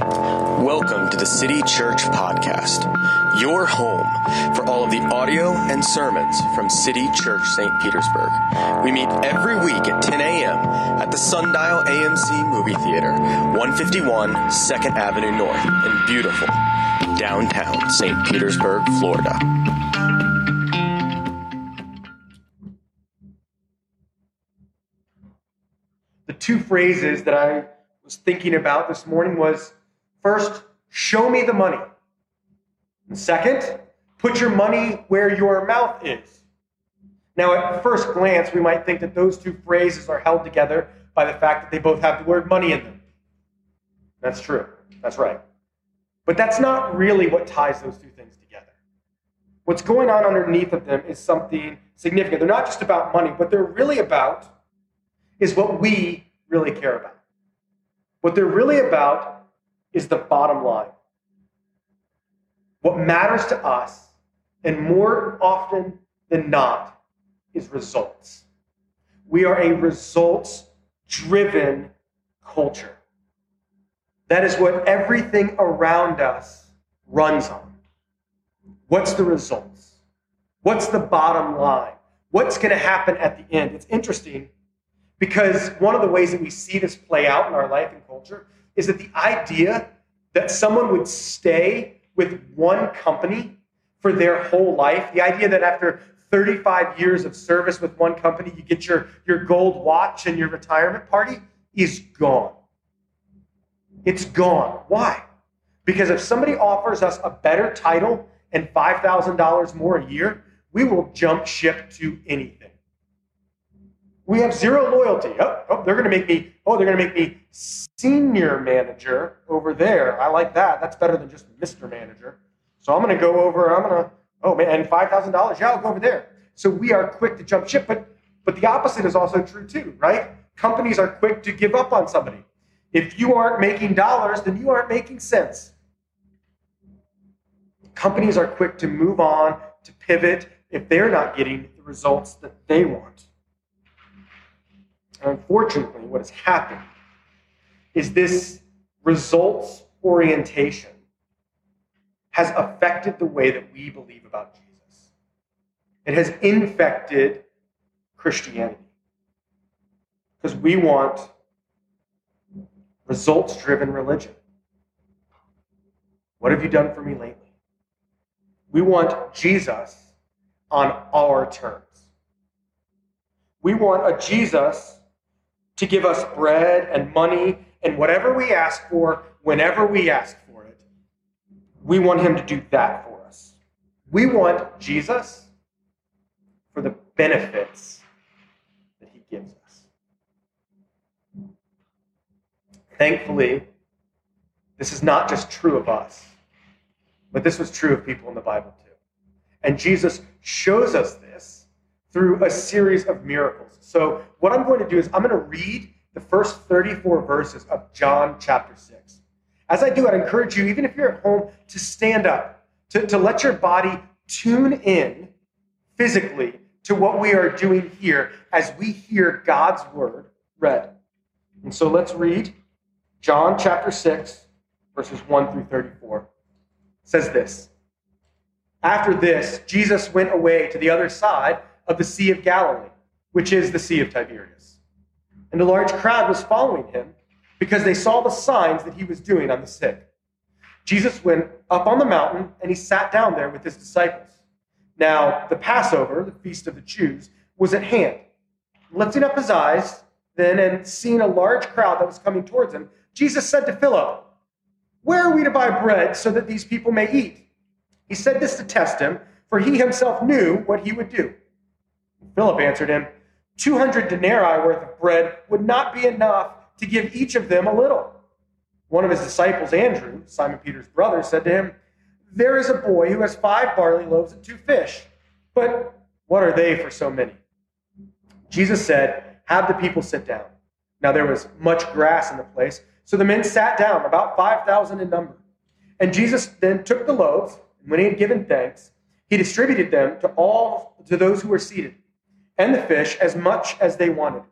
Welcome to the City Church Podcast, your home for all of the audio and sermons from City Church St. Petersburg. We meet every week at 10 a.m. at the Sundial AMC Movie Theater, 151 2nd Avenue North in beautiful downtown St. Petersburg, Florida. The two phrases that I was thinking about this morning was first, show me the money. And second, put your money where your mouth is. Now, at first glance, we might think that those two phrases are held together by the fact that they both have the word money in them. That's true. That's right. But that's not really what ties those two things together. What's going on underneath of them is something significant. They're not just about money. What they're really about is what we really care about. What they're really about is the bottom line. What matters to us, and more often than not, is results. We are a results driven culture. That is what everything around us runs on. What's the results? What's the bottom line? What's going to happen at the end? It's interesting because one of the ways that we see this play out in our life and culture is that the idea that someone would stay with one company for their whole life, the idea that after 35 years of service with one company, you get your, your gold watch and your retirement party, is gone. It's gone. Why? Because if somebody offers us a better title and $5,000 more a year, we will jump ship to anything. We have zero loyalty. Oh, oh they're going to make me. Oh, they're going to make me senior manager over there. I like that. That's better than just Mister Manager. So I'm going to go over. I'm going to. Oh man, and five thousand dollars. Yeah, I'll go over there. So we are quick to jump ship, but but the opposite is also true too, right? Companies are quick to give up on somebody. If you aren't making dollars, then you aren't making sense. Companies are quick to move on, to pivot if they're not getting the results that they want. And unfortunately, what has happened is this results orientation has affected the way that we believe about Jesus. It has infected Christianity. Because we want results driven religion. What have you done for me lately? We want Jesus on our terms. We want a Jesus to give us bread and money and whatever we ask for whenever we ask for it. We want him to do that for us. We want Jesus for the benefits that he gives us. Thankfully, this is not just true of us, but this was true of people in the Bible too. And Jesus shows us this through a series of miracles. So, what I'm going to do is I'm going to read the first 34 verses of John chapter 6. As I do, I'd encourage you, even if you're at home, to stand up, to, to let your body tune in physically to what we are doing here as we hear God's word read. And so let's read John chapter 6, verses 1 through 34. It says this After this, Jesus went away to the other side of the Sea of Galilee which is the Sea of Tiberias. And a large crowd was following him because they saw the signs that he was doing on the sick. Jesus went up on the mountain and he sat down there with his disciples. Now, the Passover, the feast of the Jews, was at hand. Lifting up his eyes then and seeing a large crowd that was coming towards him, Jesus said to Philip, Where are we to buy bread so that these people may eat? He said this to test him, for he himself knew what he would do. Philip answered him, 200 denarii worth of bread would not be enough to give each of them a little. One of his disciples, Andrew, Simon Peter's brother, said to him, There is a boy who has five barley loaves and two fish, but what are they for so many? Jesus said, Have the people sit down. Now there was much grass in the place, so the men sat down, about 5,000 in number. And Jesus then took the loaves, and when he had given thanks, he distributed them to all to those who were seated and the fish as much as they wanted.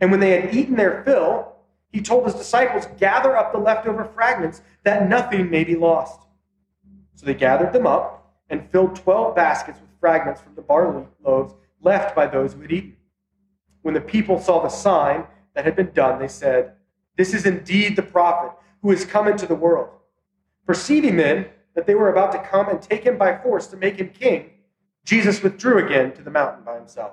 And when they had eaten their fill, he told his disciples, Gather up the leftover fragments that nothing may be lost. So they gathered them up and filled 12 baskets with fragments from the barley loaves left by those who had eaten. When the people saw the sign that had been done, they said, This is indeed the prophet who has come into the world. Perceiving then that they were about to come and take him by force to make him king, Jesus withdrew again to the mountain by himself.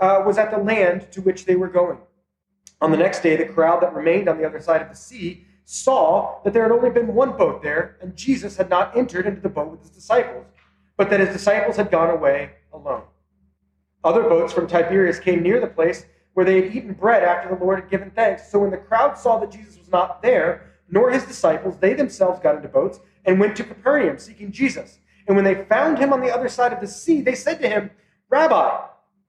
uh, was at the land to which they were going. On the next day, the crowd that remained on the other side of the sea saw that there had only been one boat there, and Jesus had not entered into the boat with his disciples, but that his disciples had gone away alone. Other boats from Tiberias came near the place where they had eaten bread after the Lord had given thanks. So when the crowd saw that Jesus was not there, nor his disciples, they themselves got into boats and went to Capernaum seeking Jesus. And when they found him on the other side of the sea, they said to him, Rabbi,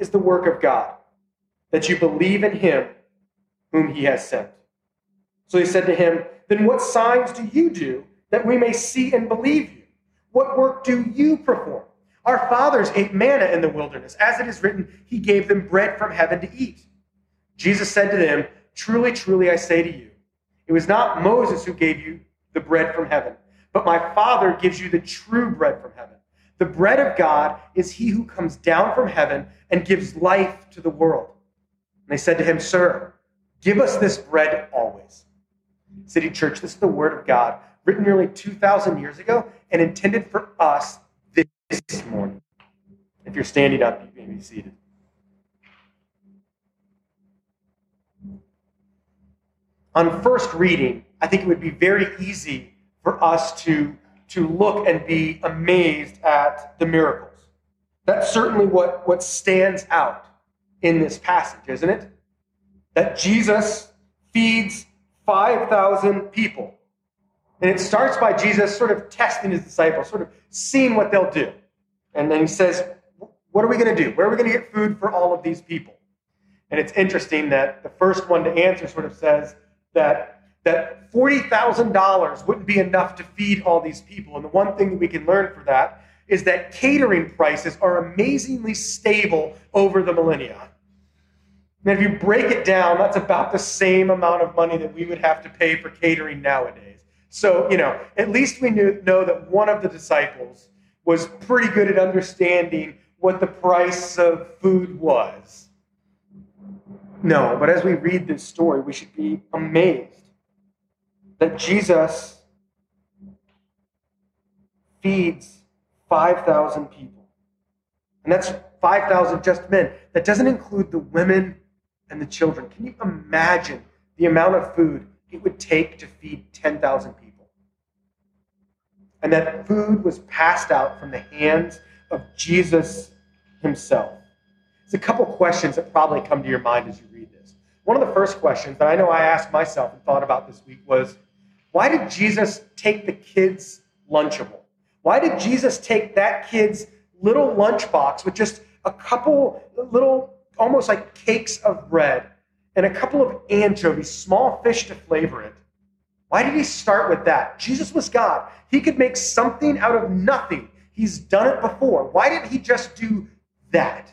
is the work of God, that you believe in him whom he has sent. So he said to him, Then what signs do you do that we may see and believe you? What work do you perform? Our fathers ate manna in the wilderness. As it is written, He gave them bread from heaven to eat. Jesus said to them, Truly, truly, I say to you, it was not Moses who gave you the bread from heaven, but my Father gives you the true bread from heaven. The bread of God is he who comes down from heaven and gives life to the world. And they said to him, Sir, give us this bread always. City Church, this is the word of God, written nearly 2,000 years ago and intended for us this morning. If you're standing up, you may be seated. On first reading, I think it would be very easy for us to, to look and be amazed at the miracles. That's certainly what, what stands out in this passage, isn't it? That Jesus feeds 5,000 people. And it starts by Jesus sort of testing his disciples, sort of seeing what they'll do. And then he says, What are we going to do? Where are we going to get food for all of these people? And it's interesting that the first one to answer sort of says that, that $40,000 wouldn't be enough to feed all these people. And the one thing that we can learn for that is that catering prices are amazingly stable over the millennia. And if you break it down, that's about the same amount of money that we would have to pay for catering nowadays. So, you know, at least we knew, know that one of the disciples was pretty good at understanding what the price of food was. No, but as we read this story, we should be amazed that Jesus feeds 5,000 people. And that's 5,000 just men. That doesn't include the women and the children. Can you imagine the amount of food it would take to feed 10,000 people? and that food was passed out from the hands of Jesus himself. There's a couple questions that probably come to your mind as you read this. One of the first questions that I know I asked myself and thought about this week was why did Jesus take the kids' Lunchable? Why did Jesus take that kid's little lunchbox with just a couple little, almost like cakes of bread and a couple of anchovies, small fish to flavor it? Why did he start with that? Jesus was God. He could make something out of nothing. He's done it before. Why didn't he just do that?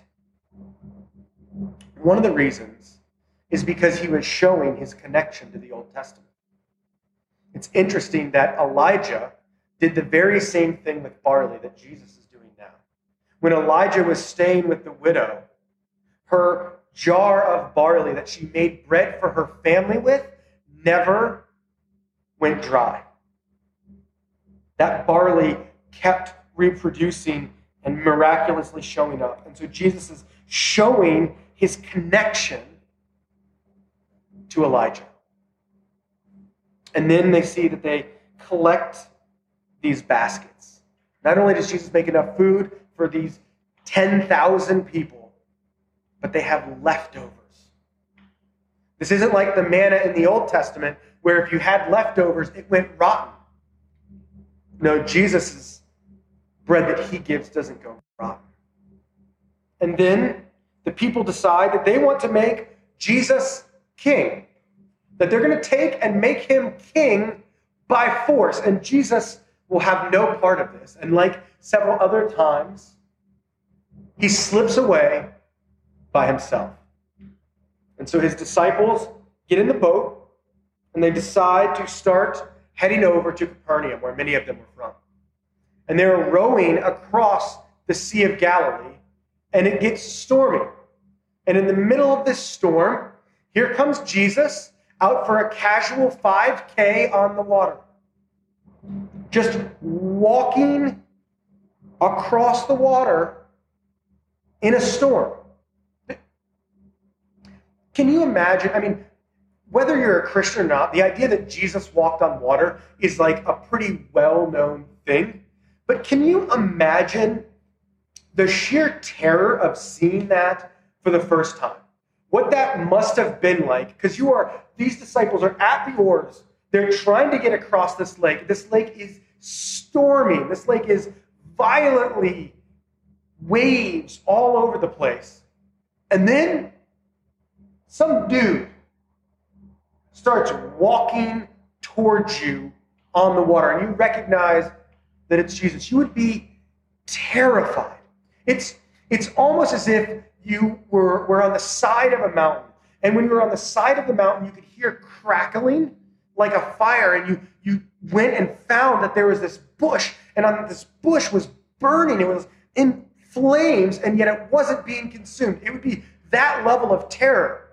One of the reasons is because he was showing his connection to the Old Testament. It's interesting that Elijah did the very same thing with barley that Jesus is doing now. When Elijah was staying with the widow, her jar of barley that she made bread for her family with never went dry. That barley kept reproducing and miraculously showing up. And so Jesus is showing his connection to Elijah. And then they see that they collect these baskets. Not only does Jesus make enough food for these 10,000 people, but they have leftovers. This isn't like the manna in the Old Testament, where if you had leftovers, it went rotten. No, Jesus' bread that he gives doesn't go rotten. And then the people decide that they want to make Jesus king, that they're going to take and make him king by force. And Jesus will have no part of this. And like several other times, he slips away by himself. And so his disciples get in the boat and they decide to start heading over to Capernaum, where many of them were from. And they're rowing across the Sea of Galilee, and it gets stormy. And in the middle of this storm, here comes Jesus out for a casual 5K on the water. Just walking across the water in a storm. Can you imagine? I mean, whether you're a Christian or not, the idea that Jesus walked on water is like a pretty well known thing. But can you imagine the sheer terror of seeing that for the first time? What that must have been like, because you are, these disciples are at the oars. They're trying to get across this lake. This lake is storming. This lake is violently waves all over the place. And then some dude starts walking towards you on the water and you recognize that it's Jesus, you would be terrified. It's, it's almost as if you were, were on the side of a mountain. And when you were on the side of the mountain, you could hear crackling like a fire. And you, you went and found that there was this bush, and on this bush was burning. It was in flames, and yet it wasn't being consumed. It would be that level of terror.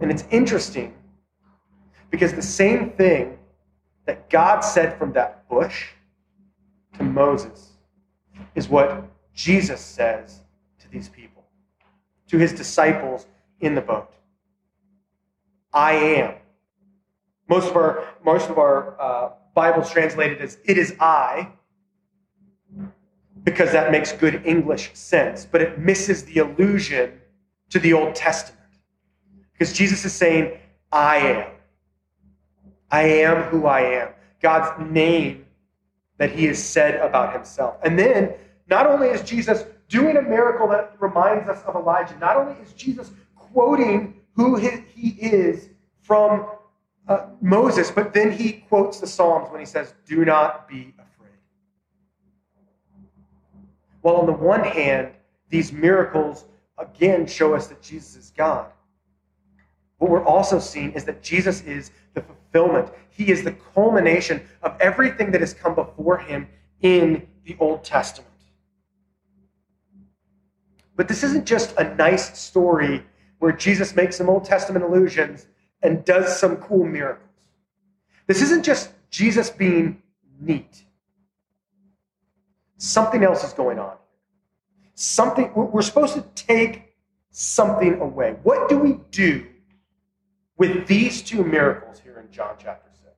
And it's interesting because the same thing that God said from that bush to Moses is what Jesus says these people, to his disciples in the boat. I am. Most of our, most of our uh, Bibles translated as it is I, because that makes good English sense, but it misses the allusion to the Old Testament. Because Jesus is saying, I am. I am who I am. God's name that he has said about himself. And then, not only is Jesus doing a miracle that reminds us of Elijah, not only is Jesus quoting who he is from uh, Moses, but then he quotes the Psalms when he says, Do not be afraid. Well, on the one hand, these miracles again show us that Jesus is God. What we're also seeing is that Jesus is the fulfillment. He is the culmination of everything that has come before him in the Old Testament. But this isn't just a nice story where Jesus makes some Old Testament allusions and does some cool miracles. This isn't just Jesus being neat. Something else is going on. Something we're supposed to take something away. What do we do with these two miracles here in John chapter 6.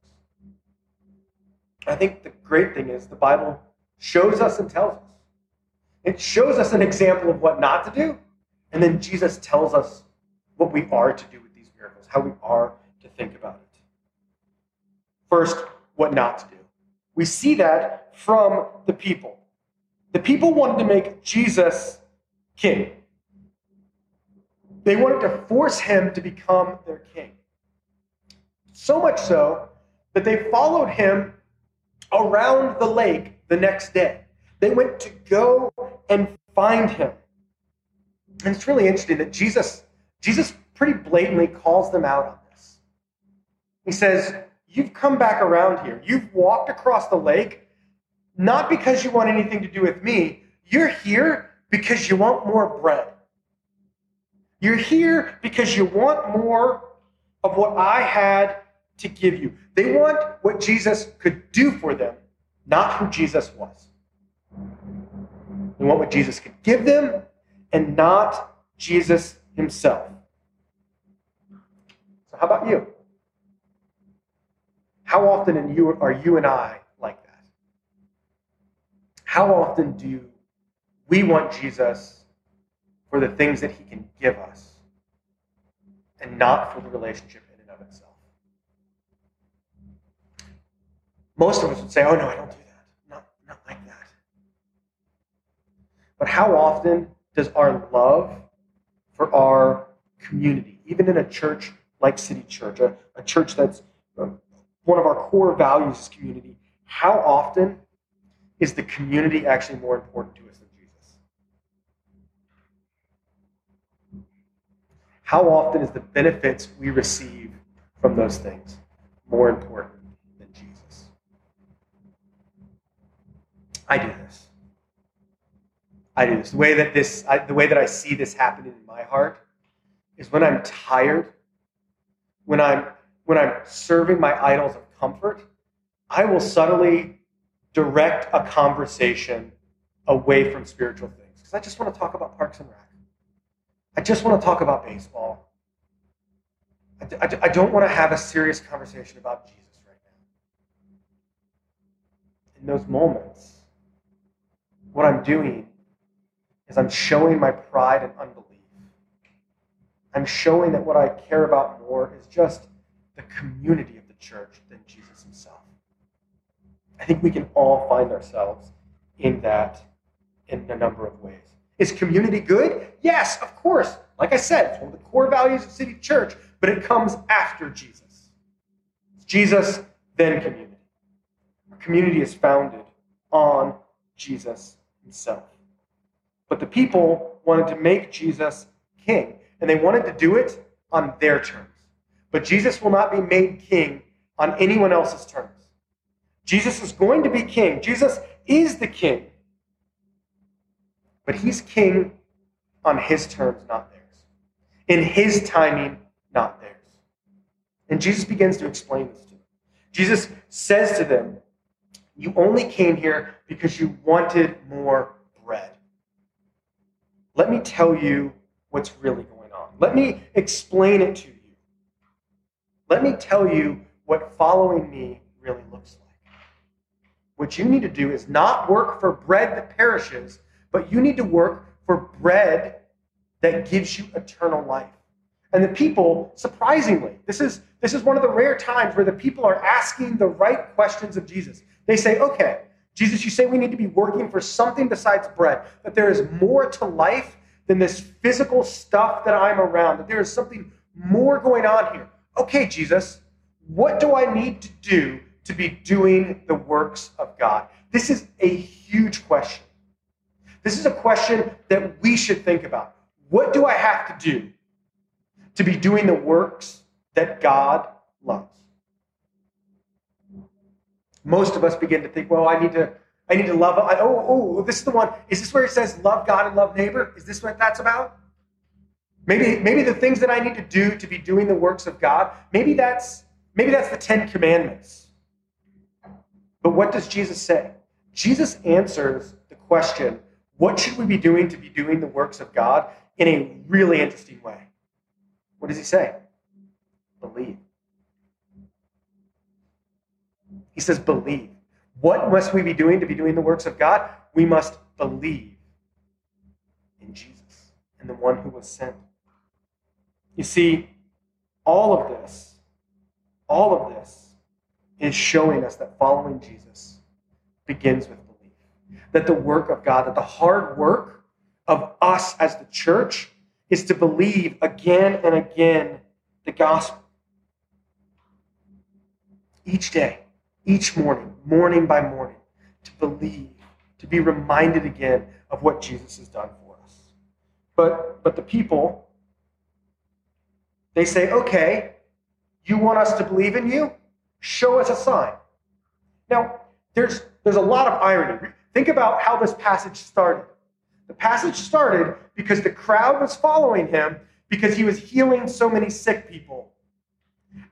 I think the great thing is the Bible shows us and tells us. It shows us an example of what not to do, and then Jesus tells us what we are to do with these miracles, how we are to think about it. First, what not to do. We see that from the people. The people wanted to make Jesus king. They wanted to force him to become their king. So much so that they followed him around the lake the next day. They went to go and find him. And it's really interesting that Jesus, Jesus pretty blatantly calls them out on this. He says, You've come back around here. You've walked across the lake, not because you want anything to do with me. You're here because you want more bread. You're here because you want more of what I had to give you. They want what Jesus could do for them, not who Jesus was. They want what Jesus could give them and not Jesus himself. So, how about you? How often are you and I like that? How often do we want Jesus for the things that he can give us and not for the relationship in and of itself? Most of us would say, oh no, I don't do that. Not, not like that. But how often does our love for our community, even in a church like City Church, a, a church that's uh, one of our core values is community. How often is the community actually more important to us than Jesus? How often is the benefits we receive from those things more important than Jesus? I do this. I do this. The way that this, I, the way that I see this happening in my heart is when I'm tired, when I'm when I'm serving my idols of comfort, I will subtly direct a conversation away from spiritual things because I just want to talk about Parks and Rec. I just want to talk about baseball. I, I, I don't want to have a serious conversation about Jesus right now. In those moments, what I'm doing is I'm showing my pride and unbelief. I'm showing that what I care about more is just the community of the church than Jesus himself. I think we can all find ourselves in that in a number of ways. Is community good? Yes, of course. Like I said, it's one of the core values of City Church, but it comes after Jesus. It's Jesus, then community. Our community is founded on Jesus himself. But the people wanted to make Jesus king, and they wanted to do it on their terms. But Jesus will not be made king on anyone else's terms. Jesus is going to be king. Jesus is the king. But he's king on his terms, not theirs. In his timing, not theirs. And Jesus begins to explain this to them. Jesus says to them, You only came here because you wanted more. Let me tell you what's really going on. Let me explain it to you. Let me tell you what following me really looks like. What you need to do is not work for bread that perishes, but you need to work for bread that gives you eternal life. And the people, surprisingly, this is, this is one of the rare times where the people are asking the right questions of Jesus. They say, okay, Jesus, you say we need to be working for something besides bread, that there is more to life than this physical stuff that I'm around, that there is something more going on here okay, Jesus, what do I need to do to be doing the works of God? This is a huge question. This is a question that we should think about. What do I have to do to be doing the works that God loves? Most of us begin to think, well, I need to, I need to love. I, oh, oh, this is the one. Is this where it says love God and love neighbor? Is this what that's about? Maybe, maybe the things that I need to do to be doing the works of God, maybe that's, maybe that's the Ten Commandments. But what does Jesus say? Jesus answers the question, what should we be doing to be doing the works of God, in a really interesting way. What does he say? Believe. He says, believe. What must we be doing to be doing the works of God? We must believe in Jesus and the one who was sent. You see, all of this, all of this is showing us that following Jesus begins with belief. That the work of God, that the hard work of us as the church is to believe again and again the gospel. Each day, each morning, morning by morning, to believe, to be reminded again of what Jesus has done for us. But, but the people they say, okay, you want us to believe in you? Show us a sign. Now, there's, there's a lot of irony. Think about how this passage started. The passage started because the crowd was following him because he was healing so many sick people.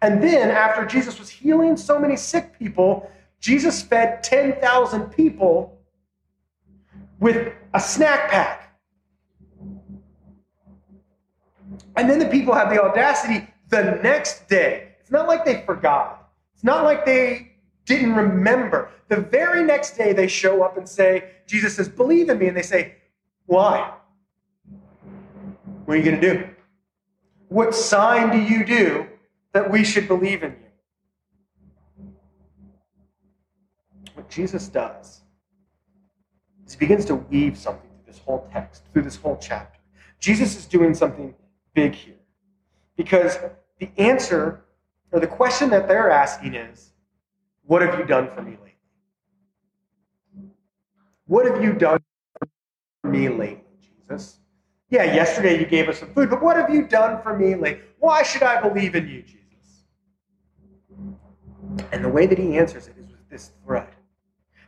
And then, after Jesus was healing so many sick people, Jesus fed 10,000 people with a snack pack. And then the people have the audacity the next day. It's not like they forgot. It's not like they didn't remember. The very next day, they show up and say, Jesus says, Believe in me. And they say, Why? What are you going to do? What sign do you do that we should believe in you? What Jesus does is he begins to weave something through this whole text, through this whole chapter. Jesus is doing something big here because the answer or the question that they're asking is, What have you done for me lately? What have you done for me lately, Jesus? Yeah, yesterday you gave us some food, but what have you done for me lately? Why should I believe in you, Jesus? And the way that he answers it is with this thread.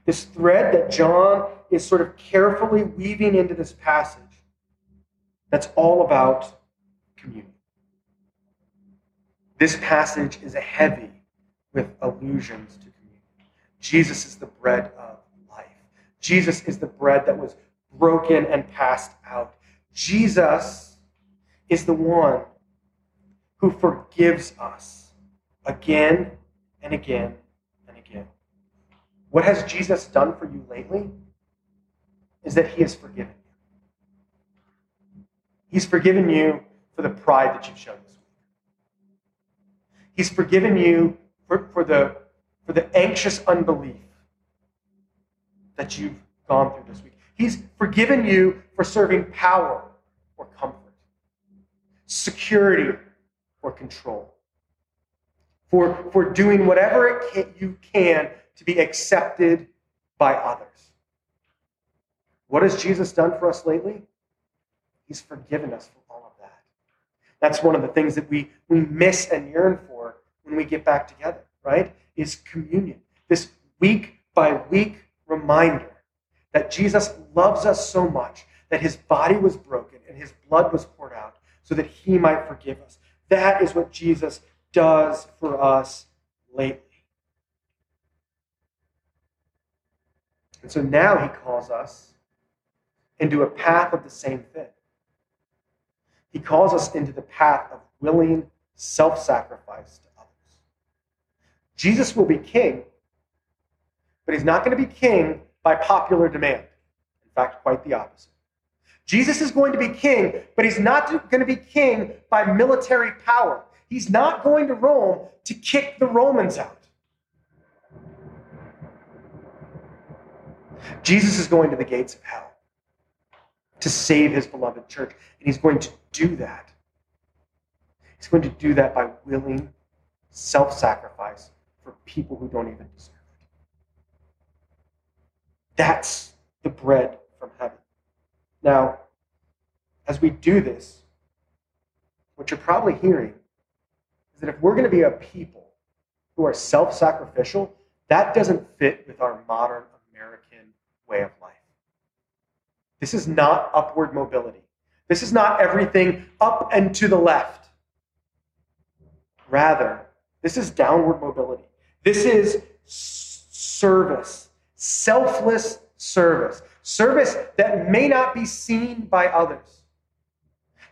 This thread that John is sort of carefully weaving into this passage that's all about communion. This passage is heavy with allusions to communion. Jesus is the bread of life. Jesus is the bread that was broken and passed out. Jesus is the one who forgives us again and again and again. What has Jesus done for you lately? Is that he has forgiven you. He's forgiven you for the pride that you've shown this week. He's forgiven you for, for, the, for the anxious unbelief that you've gone through this week. He's forgiven you for serving power or comfort, security or control, for, for doing whatever it can, you can to be accepted by others. What has Jesus done for us lately? He's forgiven us for all of that. That's one of the things that we, we miss and yearn for when we get back together, right? Is communion. This week by week reminder that Jesus loves us so much that his body was broken and his blood was poured out so that he might forgive us. That is what Jesus does for us lately. And so now he calls us into a path of the same thing. He calls us into the path of willing self sacrifice to others. Jesus will be king, but he's not going to be king by popular demand. In fact, quite the opposite. Jesus is going to be king, but he's not going to be king by military power. He's not going to Rome to kick the Romans out. Jesus is going to the gates of hell to save his beloved church, and he's going to do that. He's going to do that by willing self sacrifice for people who don't even deserve it. That's the bread from heaven. Now, as we do this, what you're probably hearing is that if we're going to be a people who are self sacrificial, that doesn't fit with our modern American way of life. This is not upward mobility. This is not everything up and to the left. Rather, this is downward mobility. This is service, selfless service. Service that may not be seen by others.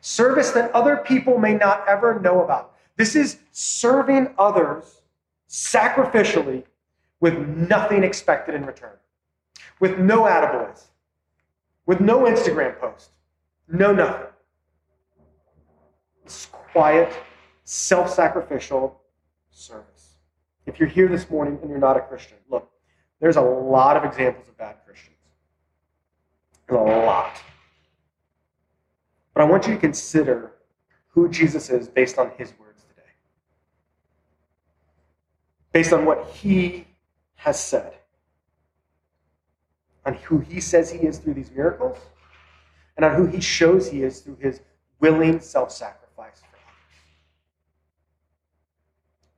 Service that other people may not ever know about. This is serving others sacrificially with nothing expected in return, with no attaboys, with no Instagram post, no nothing. It's quiet, self sacrificial service. If you're here this morning and you're not a Christian, look, there's a lot of examples of bad Christians. There's a lot. But I want you to consider who Jesus is based on his words Based on what he has said. On who he says he is through these miracles, and on who he shows he is through his willing self sacrifice for others.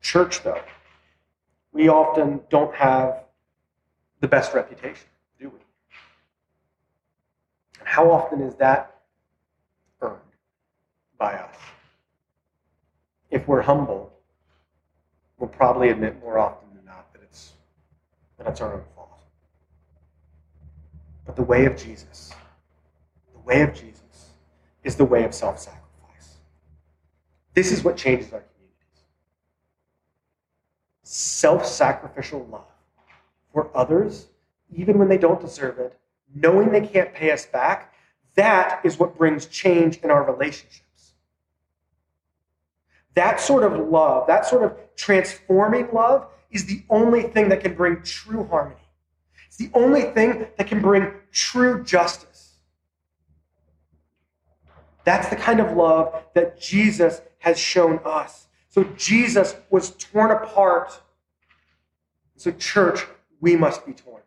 Church, though, we often don't have the best reputation, do we? And how often is that earned by us? If we're humble, We'll probably admit more often than not that it's, that it's our own fault. But the way of Jesus, the way of Jesus, is the way of self sacrifice. This is what changes our communities self sacrificial love for others, even when they don't deserve it, knowing they can't pay us back. That is what brings change in our relationships. That sort of love, that sort of transforming love, is the only thing that can bring true harmony. It's the only thing that can bring true justice. That's the kind of love that Jesus has shown us. So Jesus was torn apart. So, church, we must be torn.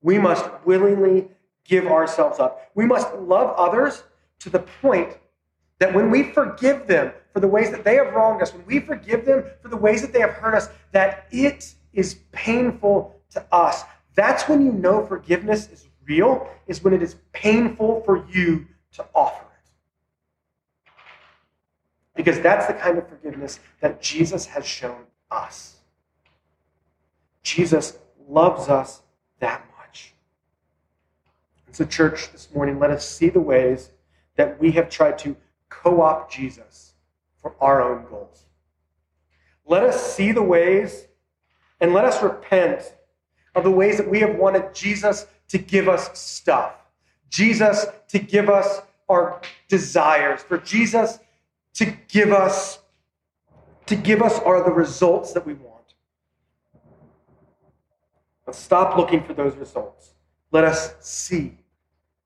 We must willingly give ourselves up. We must love others to the point that when we forgive them for the ways that they have wronged us, when we forgive them for the ways that they have hurt us, that it is painful to us. That's when you know forgiveness is real, is when it is painful for you to offer it. Because that's the kind of forgiveness that Jesus has shown us. Jesus loves us that much. And so, church, this morning, let us see the ways that we have tried to co opt Jesus for our own goals. Let us see the ways and let us repent of the ways that we have wanted Jesus to give us stuff, Jesus to give us our desires, for Jesus to give us to give us are the results that we want. Let's stop looking for those results. Let us see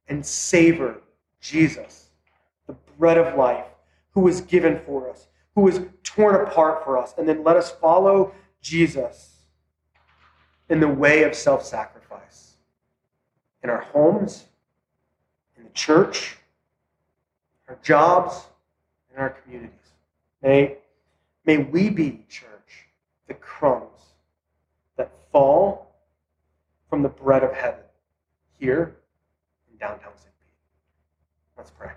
and savor Jesus bread of life, who was given for us, who was torn apart for us. And then let us follow Jesus in the way of self sacrifice in our homes, in the church, our jobs, in our communities. May, may we be, church, the crumbs that fall from the bread of heaven here in downtown St. Pete. Let's pray.